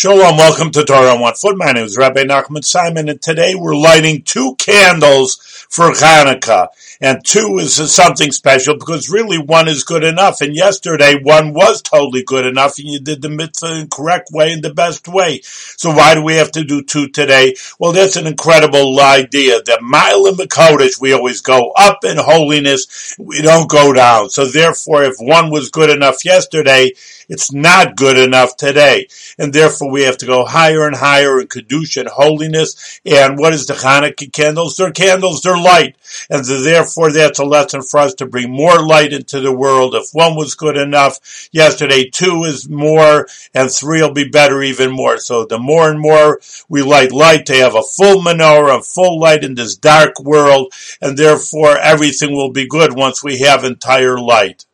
Shalom, welcome to Torah on One Foot. My name is Rabbi Nachman Simon, and today we're lighting two candles for Hanukkah. And two is something special because really one is good enough. And yesterday one was totally good enough, and you did the mitzvah in the correct way and the best way. So why do we have to do two today? Well, that's an incredible idea. The mile in the Kodesh, we always go up in holiness, we don't go down. So therefore, if one was good enough yesterday, it's not good enough today. And therefore we have to go higher and higher in Kedusha and holiness. And what is the Hanukkah candles? They're candles, they're light. And therefore that's a lesson for us to bring more light into the world. If one was good enough yesterday, two is more, and three will be better even more. So the more and more we light light to have a full menorah, a full light in this dark world, and therefore everything will be good once we have entire light.